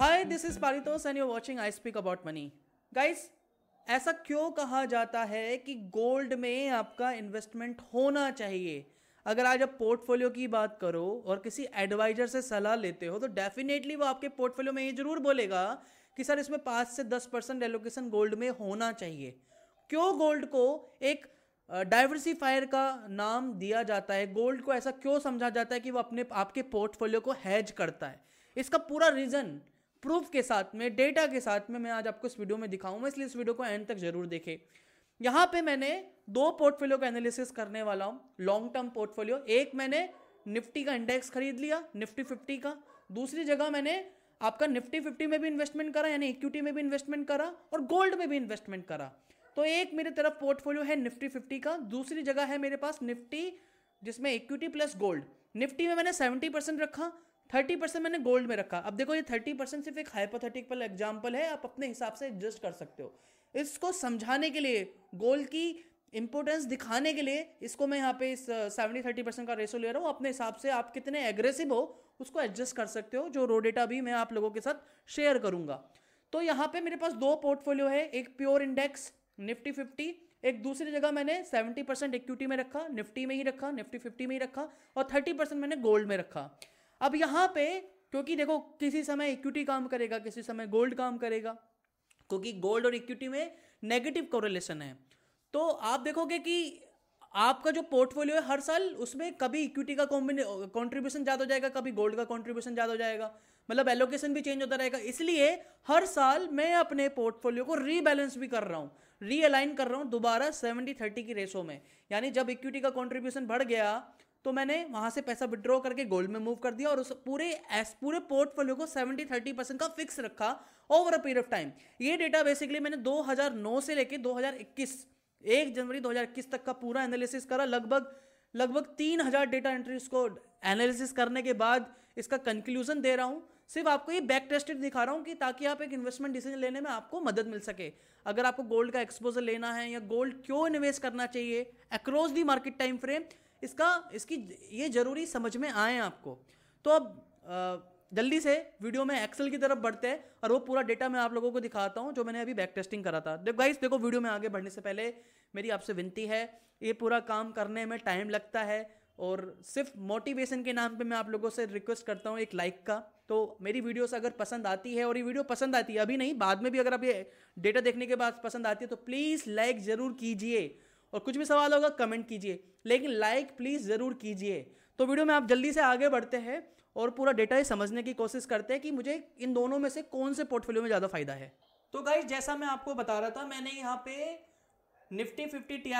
Hi this is Paritosh and you watching I speak about money guys ऐसा क्यों कहा जाता है कि गोल्ड में आपका इन्वेस्टमेंट होना चाहिए? अगर आज आप पोर्टफोलियो की बात करो और किसी एडवाइजर से सलाह लेते हो तो डेफिनेटली वो आपके पोर्टफोलियो में ये ज़रूर बोलेगा कि सर, इसमें पाँच से दस परसेंट एलोकेशन गोल्ड में होना चाहिए। क्यों गोल्ड को एक डाइवर्सिफायर का नाम दिया जाता है? गोल्ड को ऐसा क्यों समझा जाता है कि वो अपने, आपके पोर्टफोलियो को हैज़ करता है? इसका पूरा रीजन प्रूफ के साथ में, डेटा के साथ में मैं आज आपको इस वीडियो में दिखाऊँगा, इसलिए इस वीडियो को एंड तक ज़रूर देखें। यहाँ पे मैंने दो पोर्टफोलियो का एनालिसिस करने वाला हूँ, लॉन्ग टर्म पोर्टफोलियो। एक मैंने निफ्टी का इंडेक्स खरीद लिया, निफ्टी फिफ्टी का। दूसरी जगह मैंने आपका निफ्टी फिफ्टी में भी इन्वेस्टमेंट करा, यानी इक्विटी में भी इन्वेस्टमेंट करा और गोल्ड में भी इन्वेस्टमेंट करा। तो एक मेरे तरफ़ पोर्टफोलियो है निफ्टी फिफ्टी का, दूसरी जगह है मेरे पास निफ्टी, जिसमें इक्विटी प्लस गोल्ड निफ्टी में मैंने सेवेंटी परसेंट रखा थर्टी परसेंट मैंने गोल्ड में रखा। अब देखो, ये थर्टी परसेंट सिर्फ़ एक हाइपोथेटिकल एग्ज़ाम्पल है, आप अपने हिसाब से एडजस्ट कर सकते हो। इसको समझाने के लिए गोल्ड की इंपोर्टेंस दिखाने के लिए, इसको मैं यहाँ पे इस सेवेंटी थर्टी परसेंट का रेशो ले रहा हूँ। अपने हिसाब से आप कितने एग्रेसिव हो, उसको एडजस्ट कर सकते हो, जो रो डेटा भी मैं आप लोगों के साथ शेयर करूँगा। तो यहाँ पे मेरे पास दो पोर्टफोलियो है, एक प्योर इंडेक्स निफ्टी फिफ्टी एक दूसरी जगह मैंने सेवेंटी परसेंट इक्विटी में रखा निफ्टी में ही रखा निफ्टी फिफ्टी में ही रखा, और थर्टी परसेंट मैंने गोल्ड में रखा। अब यहाँ पे, क्योंकि देखो, किसी समय इक्विटी काम करेगा, किसी समय गोल्ड काम करेगा, क्योंकि गोल्ड और इक्विटी में नेगेटिव कोरिलेशन है। तो आप देखोगे कि आपका जो पोर्टफोलियो है, हर साल उसमें कभी इक्विटी का कॉन्ट्रीब्यूशन ज़्यादा हो जाएगा, कभी गोल्ड का कॉन्ट्रीब्यूशन ज़्यादा हो जाएगा। मतलब एलोकेशन भी चेंज होता रहेगा। इसलिए हर साल मैं अपने पोर्टफोलियो को रीबैलेंस भी कर रहा हूँ। रीअलाइन कर रहा हूँ दोबारा सेवेंटी थर्टी की रेशो में। यानी जब इक्विटी का कॉन्ट्रीब्यूशन बढ़ गया तो मैंने वहाँ से पैसा विड्रॉ करके गोल्ड में मूव कर दिया और उस पूरे एस पूरे पोर्टफोलियो को 70 30 परसेंट का फिक्स रखा over a period of time ये डेटा बेसिकली मैंने 2009 से लेके 2021 एक जनवरी 2021 तक का पूरा एनालिसिस करा। लगभग लगभग तीन हज़ार डेटा एंट्रीज को एनालिसिस करने के बाद इसका कंक्लूजन दे रहा हूँ। सिर्फ़ आपको ये बैक टेस्टेड दिखा रहा हूँ कि ताकि आप एक इन्वेस्टमेंट डिसीज़न लेने में आपको मदद मिल सके। अगर आपको गोल्ड का एक्सपोजर लेना है या गोल्ड क्यों इन्वेस्ट करना चाहिए across the market time frame इसका, इसकी ये ज़रूरी समझ में आए आपको। तो अब जल्दी से वीडियो में एक्सेल की तरफ़ बढ़ते हैं और वो पूरा डेटा मैं आप लोगों को दिखाता हूँ, जो मैंने अभी बैक टेस्टिंग करा था। देखो गाइस देखो वीडियो में आगे बढ़ने से पहले मेरी आपसे विनती है, ये पूरा काम करने में टाइम लगता है और सिर्फ़ मोटिवेशन के नाम पे मैं आप लोगों से रिक्वेस्ट करता हूँ एक लाइक का। तो मेरी वीडियोस अगर पसंद आती है और ये वीडियो पसंद आती है, अभी नहीं, बाद में भी अगर आप ये डेटा देखने के बाद पसंद आती है तो प्लीज़ लाइक ज़रूर कीजिए। और कुछ भी सवाल होगा कमेंट कीजिए। लेकिन लाइक प्लीज़ ज़रूर कीजिए। तो वीडियो में आप जल्दी से आगे बढ़ते हैं और पूरा डेटा ही समझने की कोशिश करते हैं कि मुझे इन दोनों में से कौन से पोर्टफोलियो में ज़्यादा फ़ायदा है। तो गाइज़ जैसा मैं आपको बता रहा था, मैंने यहाँ पे निफ्टी फिफ्टी टी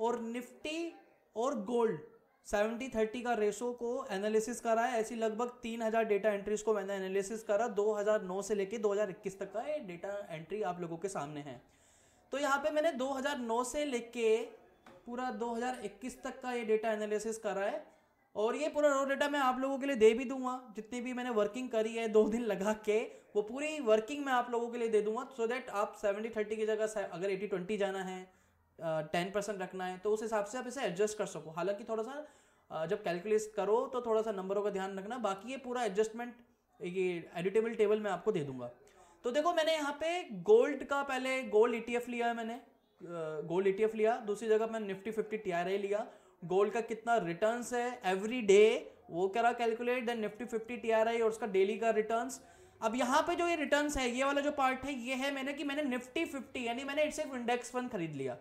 और निफ्टी और गोल्ड सेवेंटी थर्टी का रेशो को एनालिसिस करा है। ऐसी लगभग तीन हज़ार डेटा एंट्रीज को मैंने एनालिसिस करा। 2009 से लेके 2021 तक का ये डेटा एंट्री आप लोगों के सामने है। तो यहाँ पे मैंने 2009 से लेके पूरा 2021 तक का ये डेटा एनालिसिस करा है। और ये पूरा रो डेटा मैं आप लोगों के लिए दे भी दूँगा। जितनी भी मैंने वर्किंग करी है दो दिन लगा के, वो पूरी वर्किंग मैं आप लोगों के लिए दे दूँगा। सो दैट आप सेवेंटी थर्टी की जगह अगर एटी ट्वेंटी जाना है टेन परसेंट रखना है तो उस हिसाब से आप इसे एडजस्ट कर सको। हालाँकि थोड़ा सा जब कैलकुलेट करो तो थोड़ा सा नंबरों का ध्यान रखना। बाकी ये पूरा एडजस्टमेंट ये एडिटेबल टेबल मैं आपको दे दूँगा। तो देखो, मैंने यहाँ पे गोल्ड का पहले गोल्ड ईटीएफ लिया है मैंने। गोल्ड ईटीएफ लिया, दूसरी जगह मैंने निफ्टी फिफ्टी टी लिया। गोल्ड का कितना रिटर्न है एवरी डे वो करा calculate then Nifty fifty T और उसका डेली का रिटर्न अब यहाँ पे जो ये रिटर्न है, ये वाला जो पार्ट है, ये है मैंने कि मैंने निफ्टी फिफ्टी यानी मैंने सिर्फ़ इंडेक्स फंड खरीद लिया।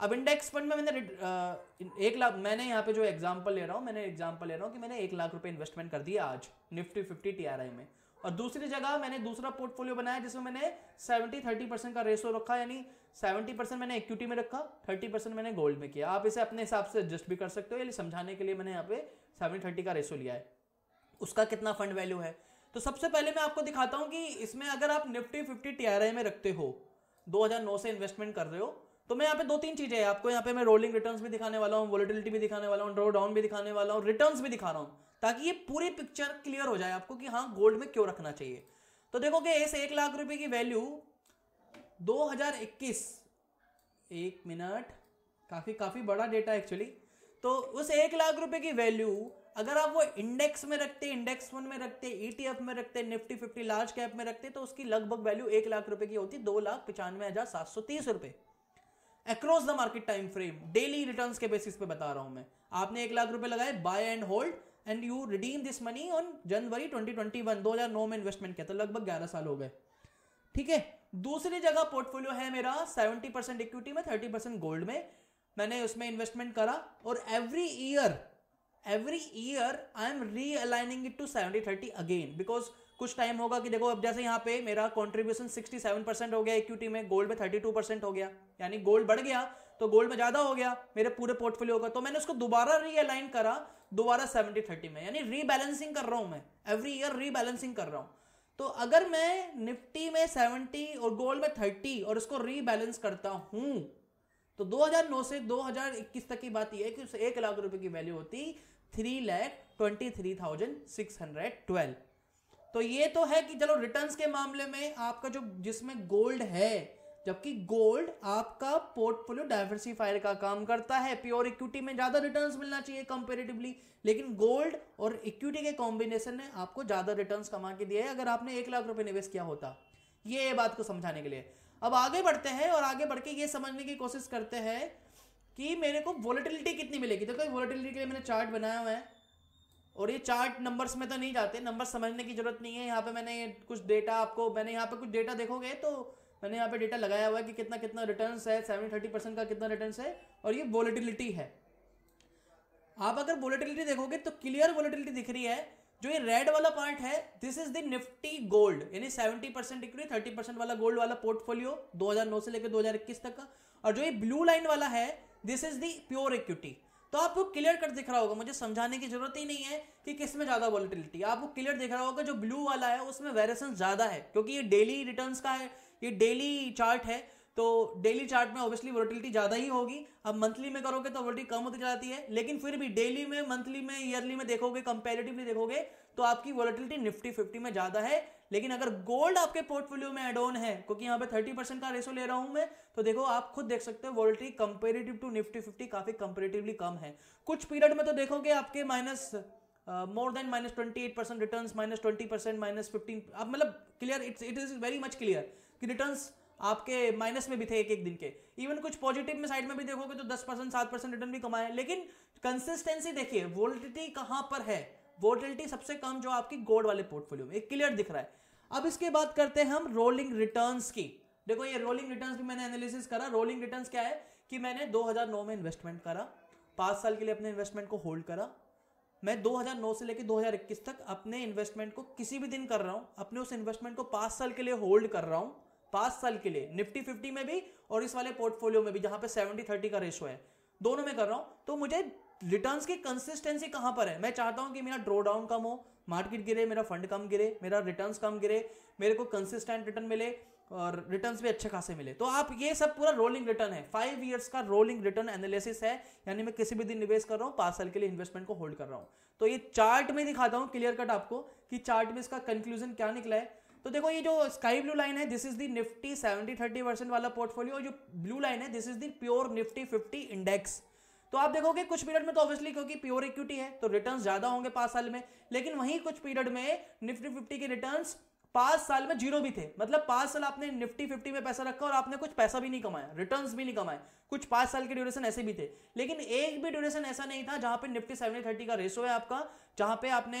अब इंडेक्स फंड में मैंने एक लाख, मैंने यहाँ पे जो एग्जांपल ले रहा हूँ, मैंने एग्जांपल ले रहा हूँ कि मैंने एक लाख रुपए इन्वेस्टमेंट कर दिया आज निफ्टी फिफ्टी टी में। और दूसरी जगह मैंने दूसरा पोर्टफोलियो बनाया जिसमें मैंने सेवेंटी थर्टी परसेंट का रेशो रखा, यानी सेवेंटी परसेंट मैंने इक्विटी में रखा थर्टी परसेंट मैंने गोल्ड में किया। आप इसे अपने हिसाब से एडजस्ट भी कर सकते हो, यानी समझाने के लिए मैंने यहाँ पे सेवेंटी थर्टी का रेशो लिया है। उसका कितना फंड वैल्यू है? तो सबसे पहले मैं आपको दिखाता हूँ कि इसमें अगर आप निफ्टी, फिफ्टी टी में रखते हो 2009 से इन्वेस्टमेंट कर रहे हो तो मैं यहाँ पे दो तीन चीज़ें आपको यहाँ पे मैं रोलिंग रिटर्न्स भी दिखाने वाला हूँ वोलेटिलिटी भी दिखाने वाला हूँ ड्रो डाउन भी दिखाने वाला हूँ रिटर्न्स भी दिखा रहा हूँ। ताकि ये पूरी पिक्चर क्लियर हो जाए आपको कि हाँ गोल्ड में क्यों रखना चाहिए। तो देखोगे इस एक लाख रुपए की वैल्यू 2021 एक मिनट काफ़ी काफ़ी बड़ा डेटा एक्चुअली तो उस एक लाख रुपए की वैल्यू अगर आप वो इंडेक्स में रखते इंडेक्स फंड में रखते ईटीएफ में रखते निफ्टी फिफ्टी लार्ज कैप में रखते तो उसकी लगभग वैल्यू एक लाख रुपए की होती दो लाख पिचानवे हज़ार सात सौ तीस रुपए। Across the market time frame daily returns के बेसिस पे बता रहा हूँ मैं। आपने एक लाख रुपए लगाए buy and hold and you redeem this money on January 2021 2009 में इन्वेस्टमेंट किया तो लगभग 11 साल हो गए। ठीक है? दूसरी जगह पोर्टफोलियो है मेरा 70 परसेंट इक्विटी में 30 परसेंट गोल्ड में। मैंने उसमें इन्वेस्टमेंट करा और every year every year I am realigning it to seventy thirty again because कुछ टाइम होगा कि देखो, अब जैसे यहाँ पे मेरा कॉन्ट्रीब्यूशन 67 परसेंट हो गया इक्विटी में गोल्ड में 32 परसेंट हो गया। यानी गोल्ड बढ़ गया तो गोल्ड में ज़्यादा हो गया, मेरे पूरे पोर्टफोलियो का। तो मैंने उसको दोबारा रीअलाइन करा, दोबारा 70 30 में। यानी रीबैलेंसिंग कर रहा हूँ मैं। एवरी ईयर रीबैलेंसिंग कर रहा हूँ। तो अगर मैं निफ्टी में 70 और गोल्ड में 30 और उसको रीबैलेंस करता हूँ तो 2009 से 2021 तक की बात यह है कि एक लाख रुपए की वैल्यू होती three lakh twenty three thousand six hundred twelve तो ये तो है कि चलो रिटर्न्स के मामले में आपका जो जिसमें गोल्ड है जबकि गोल्ड आपका पोर्टफोलियो डाइवर्सिफायर का काम करता है। प्योर इक्विटी में ज़्यादा रिटर्न्स मिलना चाहिए कंपेरेटिवली लेकिन गोल्ड और इक्विटी के कॉम्बिनेशन ने आपको ज़्यादा रिटर्न्स कमा के दिए अगर आपने एक लाख रुपए निवेश किया होता, ये बात को समझाने के लिए। अब आगे बढ़ते हैं और आगे बढ़ के ये समझने की कोशिश करते हैं कि मेरे को वोलेटिलिटी कितनी मिलेगी। देखो तो वोलेटिलिटी के लिए मैंने चार्ट बनाया हुआ है। और ये चार्ट नंबर्स में तो नहीं जाते। नंबर समझने की ज़रूरत नहीं है। यहाँ पे मैंने कुछ डेटा आपको, मैंने यहाँ पे कुछ डेटा देखोगे तो मैंने यहाँ पे डेटा लगाया हुआ है कि कितना कितना रिटर्न है सेवन थर्टी परसेंट का कितना रिटर्न है और ये वोलेटिलिटी है। आप अगर वोलेटिलिटी देखोगे तो क्लियर वोलेटिलिटी दिख रही है। जो ये रेड वाला पार्ट है this is the Nifty gold यानी 70 परसेंट इक्विटी 30 परसेंट वाला गोल्ड वाला पोर्टफोलियो 2009 से लेकर 2021 तक का। और जो ये ब्लू लाइन वाला है this is the pure equity तो आपको क्लियर कट दिख रहा होगा, मुझे समझाने की ज़रूरत ही नहीं है कि किसमें ज़्यादा वॉलिटिलिटी आपको क्लियर दिख रहा होगा, जो ब्लू वाला है, उसमें वेरिएशन ज़्यादा है, क्योंकि ये डेली रिटर्न्स का है, ये डेली चार्ट है तो डेली चार्ट में ऑब्वियसली वोटिलिटी ज़्यादा ही होगी। अब मंथली में करोगे तो वोटिलिटी कम होती जाती है, लेकिन फिर भी डेली में मंथली में ईयरली में देखोगे कंपेरेटिवली देखोगे तो आपकी वोलेटिलिटी निफ्टी फिफ्टी में ज़्यादा है लेकिन अगर गोल्ड आपके पोर्टफोलियो में एड ऑन है, क्योंकि यहाँ पे थर्टी परसेंट का रेशो ले रहा हूँ मैं तो देखो आप खुद देख सकते हो volatility comparative to Nifty fifty काफ़ी कंपेरेटिवली कम है। कुछ पीरियड में तो देखोगे आपके minus more than minus twenty eight percent return minus twenty percent minus fifteen अब मतलब clear it's it is very much clear कि रिटर्न आपके माइनस में भी थे एक एक दिन के। इवन कुछ पॉजिटिव में साइड में भी देखोगे तो दस परसेंट, सात परसेंट रिटर्न भी कमाए लेकिन कंसिस्टेंसी देखिए वोल्टिटी कहाँ पर है? वोटिलिटी सबसे कम जो आपकी गोल्ड वाले पोर्टफोलियो में, एक क्लियर दिख रहा है। अब इसके बात करते हैं हम रोलिंग रिटर्न्स की। देखो, ये रोलिंग रिटर्न्स भी मैंने एनालिसिस करा। रोलिंग रिटर्न्स क्या है? कि मैंने 2009 में इन्वेस्टमेंट करा। पाँच साल के लिए अपने इन्वेस्टमेंट को होल्ड करा। मैं 2009 से लेकर 2021 तक अपने इन्वेस्टमेंट को किसी भी दिन कर रहा हूँ। अपने उस इन्वेस्टमेंट को पाँच साल के लिए होल्ड कर रहा हूँ। पाँच साल के लिए। निफ्टी फिफ्टी में भी और इस वाले पोर्टफोलियो में भी, जहाँ पे सेवेंटी थर्टी का रेशो है। दोनों में कर रहा हूँ। तो मुझे रिटर्न्स की कंसिस्टेंसी कहाँ पर है? मैं चाहता हूँ कि मेरा ड्रॉ डाउन कम हो मार्केट गिरे, मेरा फंड कम गिरे, मेरा रिटर्न्स कम गिरे, मेरे को कंसिस्टेंट रिटर्न मिले और रिटर्न्स भी अच्छे खासे मिले। तो आप ये सब पूरा रोलिंग रिटर्न है। फाइव ईयर्स का रोलिंग रिटर्न एनालिसिस है, यानी मैं किसी भी दिन निवेश कर रहा हूँ, पाँच साल के लिए इन्वेस्टमेंट को होल्ड कर रहा हूँ। तो ये चार्ट में दिखाता हूँ क्लियर कट आपको, कि चार्ट में इसका कंक्लूजन क्या निकला है। तो देखो, ये जो स्काई ब्लू लाइन है this is the Nifty seventy thirty percent वाला पोर्टफोलियो जो ब्लू लाइन है this is the pure Nifty fifty index तो आप देखोगे कुछ पीरियड में तो ऑब्वियसली क्योंकि प्योर इक्विटी है तो रिटर्न्स ज़्यादा होंगे पाँच साल में। लेकिन वहीं कुछ पीरियड में निफ्टी फिफ्टी के रिटर्न्स पाँच साल में ज़ीरो भी थे। मतलब पाँच साल आपने निफ्टी फिफ्टी में पैसा रखा और आपने कुछ पैसा भी नहीं कमाया रिटर्न्स भी नहीं कमाए। कुछ पाँच साल के ड्यूरेशन ऐसे भी थे। लेकिन एक भी ड्यूरेशन ऐसा नहीं था जहाँ पे निफ्टी सेवन थर्टी का रेशो है आपका, जहाँ पे आपने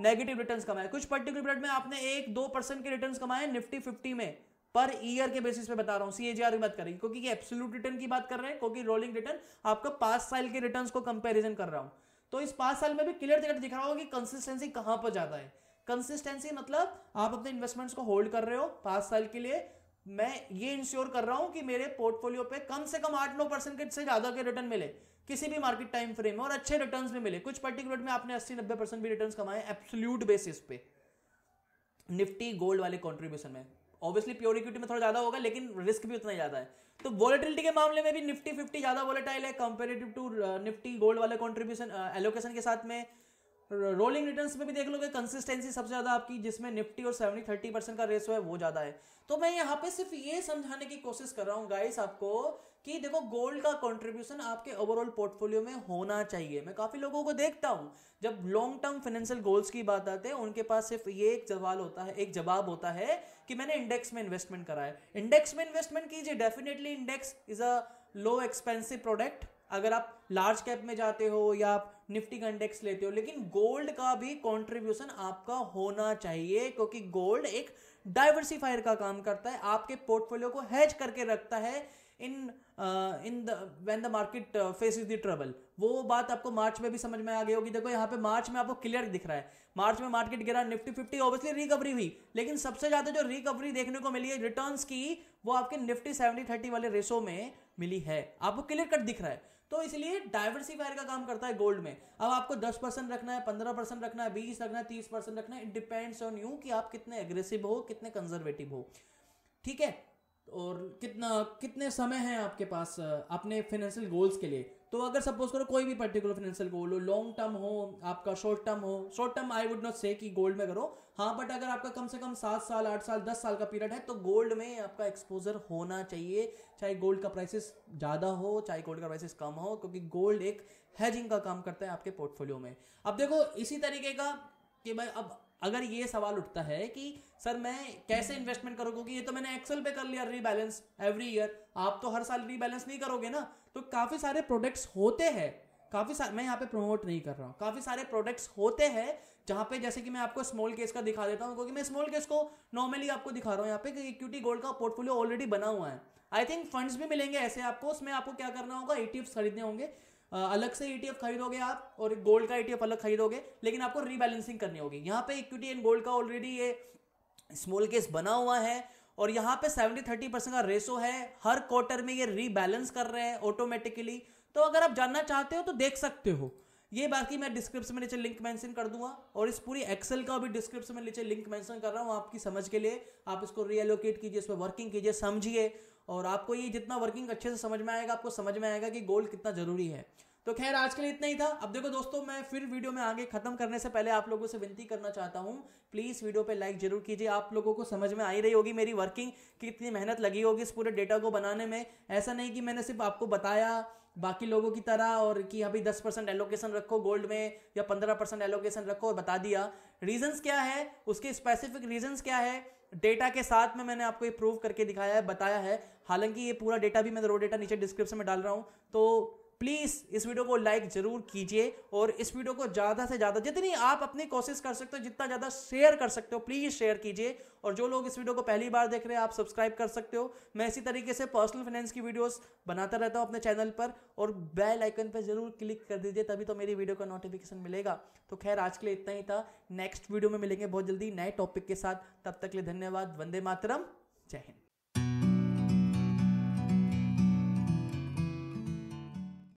नेगेटिव रिटर्न्स कमाए। कुछ पर्टिकुलर पीरियड में आपने एक दो परसेंट के रिटर्न्स कमाए निफ्टी फिफ्टी में। पर ईयर के बेसिस पे बता रहा हूँ सीएजीआर की बात करेंगे क्योंकि ये एब्सोल्यूट रिटर्न की बात कर रहे हैं, क्योंकि रोलिंग रिटर्न आपका पाँच साल के रिटर्न्स को कंपैरिजन कर रहा हूँ। तो इस पाँच साल में भी क्लियर कट दिख रहा होगा कि कंसिस्टेंसी कहाँ पर ज़्यादा है। कंसिस्टेंसी मतलब आप अपने इन्वेस्टमेंट्स को होल्ड कर रहे हो पाँच साल के लिए। मैं ये इंश्योर कर रहा हूँ कि मेरे पोर्टफोलियो पे कम से कम आठ नौ परसेंट से ज़्यादा के रिटर्न मिले, किसी भी मार्केट टाइम फ्रेम में, और अच्छे रिटर्न्स भी मिले। कुछ पर्टिकुलर में आपने अस्सी नब्बे परसेंट भी रिटर्न्स कमाए एब्सोल्यूट बेसिस पे। निफ्टी गोल्ड वाले कॉन्ट्रीब्यूशन में। ऑब्वियसली प्योर इक्विटी में थोड़ा ज़्यादा होगा, लेकिन रिस्क भी उतना ज़्यादा है। तो वॉलेटिलिटी के मामले में भी निफ्टी फिफ्टी ज़्यादा वॉलेटाइल है कंपेरेटिव टू निफ्टी गोल्ड वाले कॉन्ट्रीब्यूशन एलोकेशन के साथ में। रोलिंग रिटर्न्स में भी देख लोगे कंसिस्टेंसी सबसे ज़्यादा आपकी, जिसमें निफ्टी और सेवेंटी थर्टी परसेंट का रेसो है, वो ज़्यादा है। तो मैं यहाँ पे सिर्फ़ ये समझाने की कोशिश कर रहा हूँ गाइस आपको, कि देखो गोल्ड का कंट्रीब्यूशन आपके ओवरऑल पोर्टफोलियो में होना चाहिए। मैं काफ़ी लोगों को देखता हूँ, जब लॉन्ग टर्म फाइनेंशियल गोल्स की बात आते हैं, उनके पास सिर्फ़ ये एक सवाल होता है, एक जवाब होता है कि मैंने इंडेक्स में इन्वेस्टमेंट करा है। इंडेक्स में इन्वेस्टमेंट कीजिए definitely index is a low expensive product अगर आप लार्ज कैप में जाते हो, या आप निफ्टी का इंडेक्स लेते हो, लेकिन गोल्ड का भी कंट्रीब्यूशन आपका होना चाहिए, क्योंकि गोल्ड एक डाइवर्सिफायर का काम करता है, आपके पोर्टफोलियो को हैज़ करके रखता है in in the when the market face is the trouble वो बात आपको मार्च में भी समझ में आ गई होगी। देखो, यहाँ पे मार्च में आपको क्लियर दिख रहा है। मार्च में मार्केट गिरा, निफ्टी फिफ्टी ऑब्वियसली रिकवरी हुई, लेकिन सबसे ज़्यादा जो रिकवरी देखने को मिली है रिटर्न की, वो आपके निफ्टी सेवेंटी थर्टी वाले रेशो में मिली है। आपको क्लियर कट दिख रहा है। तो इसलिए डायवर्सिफायर का काम करता है गोल्ड में। अब आपको 10 परसेंट रखना है 15 परसेंट रखना है 20 रखना है 30 परसेंट रखना है इट डिपेंड्स ऑन यू कि आप कितने एग्रेसिव हो, कितने कंजर्वेटिव हो। ठीक है? और कितना, कितने समय है आपके पास अपने फाइनेंशियल गोल्स के लिए? तो अगर सपोज़ करो कोई भी पर्टिकुलर फाइनेंशियल गोल हो लॉन्ग टर्म हो, आपका शॉर्ट टर्म हो short term I would not say कि गोल्ड में करो। हाँ बट अगर आपका कम से कम सात साल, आठ साल, दस साल का पीरियड है तो गोल्ड में आपका एक्सपोजर होना चाहिए। चाहे गोल्ड का प्राइसेस ज़्यादा हो, चाहे गोल्ड का प्राइसेस कम हो, क्योंकि गोल्ड एक हैजिंग का काम करता है आपके पोर्टफोलियो में। अब देखो, इसी तरीके का कि भाई, अब अगर ये सवाल उठता है कि, सर, मैं कैसे इन्वेस्टमेंट करूँ? क्योंकि ये तो मैंने एक्सेल पे कर लिया रीबैलेंस एवरी ईयर आप तो हर साल रीबैलेंस नहीं करोगे ना? तो काफ़ी सारे प्रोडक्ट्स होते हैं। काफ़ी सारे मैं यहाँ पे प्रमोट नहीं कर रहा हूँ। काफ़ी सारे प्रोडक्ट्स होते हैं जहाँ पे जैसे कि मैं आपको स्मॉल केस का दिखा देता हूँ, क्योंकि मैं स्मॉल केस को नॉर्मली आपको दिखा रहा हूँ यहाँ पे कि इक्विटी गोल्ड का पोर्टफोलियो ऑलरेडी बना हुआ है। आई थिंक फंड्स भी मिलेंगे ऐसे आपको, उसमें आपको क्या करना होगा? ई खरीदने होंगे। अलग से ईटीएफ खरीदोगे आप और गोल्ड का ईटीएफ अलग खरीदोगे, लेकिन आपको रीबैलेंसिंग करनी होगी। यहाँ पे इक्विटी एंड गोल्ड का ऑलरेडी ये स्मॉल केस बना हुआ है और यहाँ पे सेवेंटी थर्टी परसेंट का रेशो है। हर क्वार्टर में ये रीबैलेंस कर रहे हैं ऑटोमेटिकली तो अगर आप जानना चाहते हो तो देख सकते हो। ये बाकी मैं डिस्क्रिप्शन में नीचे लिंक मेंशन कर दूँगा और इस पूरी एक्सेल का भी डिस्क्रिप्शन में नीचे लिंक मेंशन कर रहा हूँ आपकी समझ के लिए। आप इसको रीएलोकेट कीजिए इस पर वर्किंग कीजिए, समझिए और आपको ये जितना वर्किंग अच्छे से समझ में आएगा, आपको समझ में आएगा कि गोल्ड कितना ज़रूरी है। तो खैर, आज के लिए इतना ही था। अब देखो दोस्तों, मैं फिर वीडियो में आगे खत्म करने से पहले आप लोगों से विनती करना चाहता हूँ प्लीज़ वीडियो पे लाइक ज़रूर कीजिए। आप लोगों को समझ में आई रही होगी मेरी वर्किंग कितनी मेहनत लगी होगी इस पूरे डेटा को बनाने में। ऐसा नहीं कि मैंने सिर्फ़ आपको बताया बाकी लोगों की तरह और कि अभी दस परसेंट एलोकेशन रखो गोल्ड में या पंद्रह परसेंट एलोकेशन रखो और बता दिया। रीजंस क्या है? उसके स्पेसिफिक रीजंस क्या है? डेटा के साथ में मैंने आपको ये प्रूव करके दिखाया है, बताया है। हालाँकि ये पूरा डेटा भी मैं रो डेटा नीचे डिस्क्रिप्शन में डाल रहा हूँ। तो प्लीज़ इस वीडियो को लाइक ज़रूर कीजिए और इस वीडियो को ज़्यादा से ज़्यादा जितनी आप अपनी कोशिश कर सकते हो, जितना ज़्यादा शेयर कर सकते हो प्लीज़ शेयर कीजिए। और जो लोग इस वीडियो को पहली बार देख रहे हैं, आप सब्सक्राइब कर सकते हो। मैं इसी तरीके से पर्सनल फाइनेंस की वीडियोस बनाता रहता हूँ अपने चैनल पर और बेल आइकन पर ज़रूर क्लिक कर दीजिए, तभी तो मेरी वीडियो का नोटिफिकेशन मिलेगा। तो खैर, आज के लिए इतना ही था। नेक्स्ट वीडियो में मिलेंगे बहुत जल्दी नए टॉपिक के साथ। तब तक के लिए धन्यवाद। वंदे मातरम। जय हिंद।